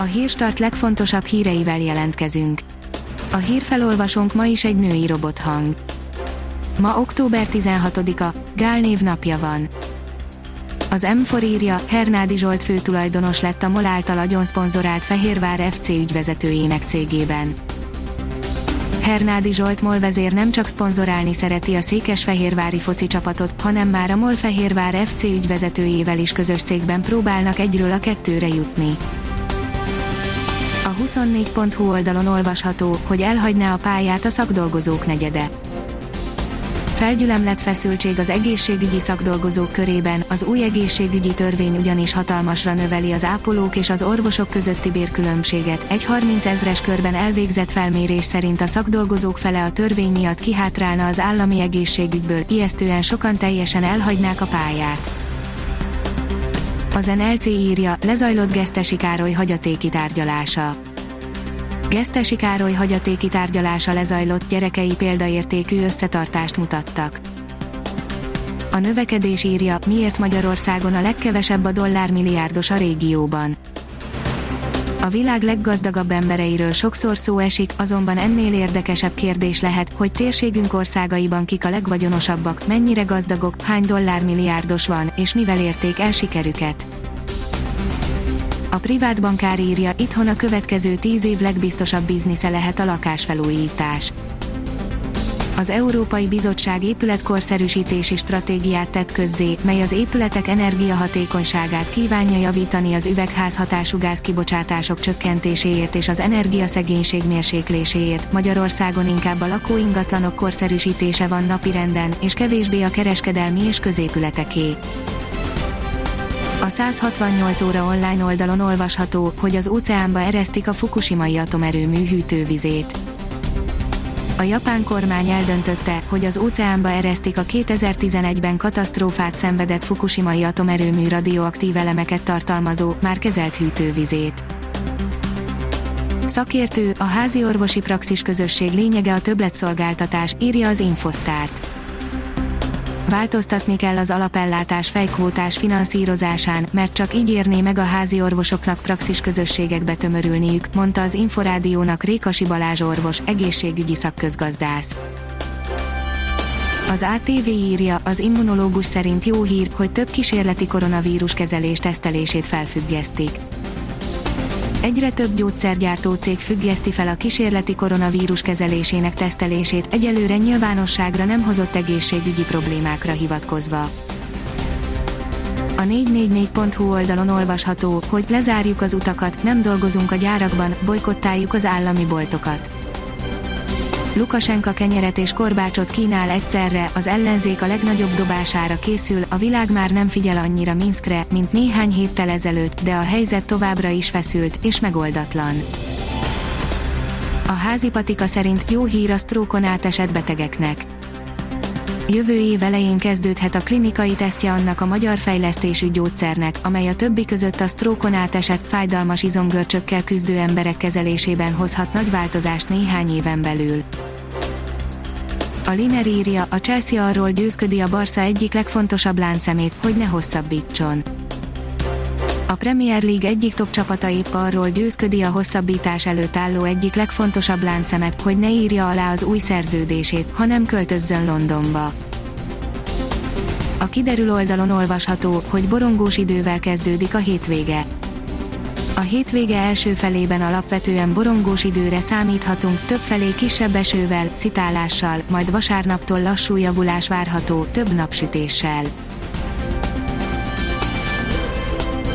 A hírstart legfontosabb híreivel jelentkezünk. A hírfelolvasónk ma is egy női robothang. Ma október 16-a, Gál név napja van. Az M4 írja, Hernádi Zsolt főtulajdonos lett a MOL által agyon szponzorált Fehérvár FC ügyvezetőjének cégében. Hernádi Zsolt MOL vezér nem csak szponzorálni szereti a székesfehérvári foci csapatot, hanem már a MOL Fehérvár FC ügyvezetőjével is közös cégben próbálnak egyről a kettőre jutni. A 24.hu oldalon olvasható, hogy elhagyná a pályát a szakdolgozók negyede Felgyülemlett feszültség az egészségügyi szakdolgozók körében, az új egészségügyi törvény ugyanis hatalmasra növeli az ápolók és az orvosok közötti bérkülönbséget. Egy 30 ezres körben elvégzett felmérés szerint a szakdolgozók fele a törvény miatt kihátrálna az állami egészségügyből, ijesztően sokan teljesen elhagynák a pályát. Az NLC írja, lezajlott Gesztesi Károly hagyatéki tárgyalása Gesztesi Károly hagyatéki tárgyalása lezajlott gyerekei példaértékű összetartást mutattak. A növekedés írja, miért Magyarországon a legkevesebb a dollármilliárdos a régióban. A világ leggazdagabb embereiről sokszor szó esik, azonban ennél érdekesebb kérdés lehet, hogy térségünk országaiban kik a legvagyonosabbak, mennyire gazdagok, hány dollármilliárdos van, és mivel érték el sikerüket. Privát bankár írja, itthon a következő 10 év legbiztosabb biznisze lehet a lakásfelújítás. Az Európai Bizottság épületkorszerűsítési stratégiát tett közzé, mely az épületek energiahatékonyságát kívánja javítani az üvegházhatású gázkibocsátások csökkentéséért és az energiaszegénység mérsékléséért. Magyarországon inkább a lakóingatlanok korszerűsítése van napirenden, és kevésbé a kereskedelmi és középületeké. A 168 óra online oldalon olvasható, hogy az óceánba eresztik a Fukushimai atomerőmű hűtővizét. A japán kormány eldöntötte, hogy az óceánba eresztik a 2011-ben katasztrófát szenvedett Fukushimai atomerőmű radioaktív elemeket tartalmazó, már kezelt hűtővizét. Szakértő, a házi orvosi praxis közösség lényege a többletszolgáltatás, írja az Infosztárt változtatni kell az alapellátás fejkvótás finanszírozásán, mert csak így érné meg a házi orvosoknak praxis közösségekbe tömörülniük, mondta az Inforádiónak Rékasi Balázs orvos, egészségügyi szakközgazdász. Az ATV írja, az immunológus szerint jó hír, hogy több kísérleti koronavírus kezelés tesztelését felfüggesztik. Egyre több gyógyszergyártó cég függeszti fel a kísérleti koronavírus kezelésének tesztelését, egyelőre nyilvánosságra nem hozott egészségügyi problémákra hivatkozva. A 444.hu oldalon olvasható, hogy lezárjuk az utakat, nem dolgozunk a gyárakban, bolykottáljuk az állami boltokat. Lukasenka kenyeret és korbácsot kínál egyszerre, az ellenzék a legnagyobb dobására készül, a világ már nem figyel annyira Minskre, mint néhány héttel ezelőtt, de a helyzet továbbra is feszült, és megoldatlan. A házi patika szerint jó hír a sztrókon átesett betegeknek. Jövő év elején kezdődhet a klinikai tesztje annak a magyar fejlesztésű gyógyszernek, amely a többi között a sztrókon átesett, fájdalmas izomgörcsökkel küzdő emberek kezelésében hozhat nagy változást néhány éven belül. A Liner írja, a Chelsea arról győzködi a Barca egyik legfontosabb láncemét, hogy ne hosszabbítson. A Premier League egyik top csapata épp arról győzködi a hosszabbítás előtt álló egyik legfontosabb láncemet, hogy ne írja alá az új szerződését, hanem költözzön Londonba. A kiderül oldalon olvasható, hogy borongós idővel kezdődik a hétvége. A hétvége első felében alapvetően borongós időre számíthatunk, több felé kisebb esővel, szitálással, majd vasárnaptól lassú javulás várható, több napsütéssel.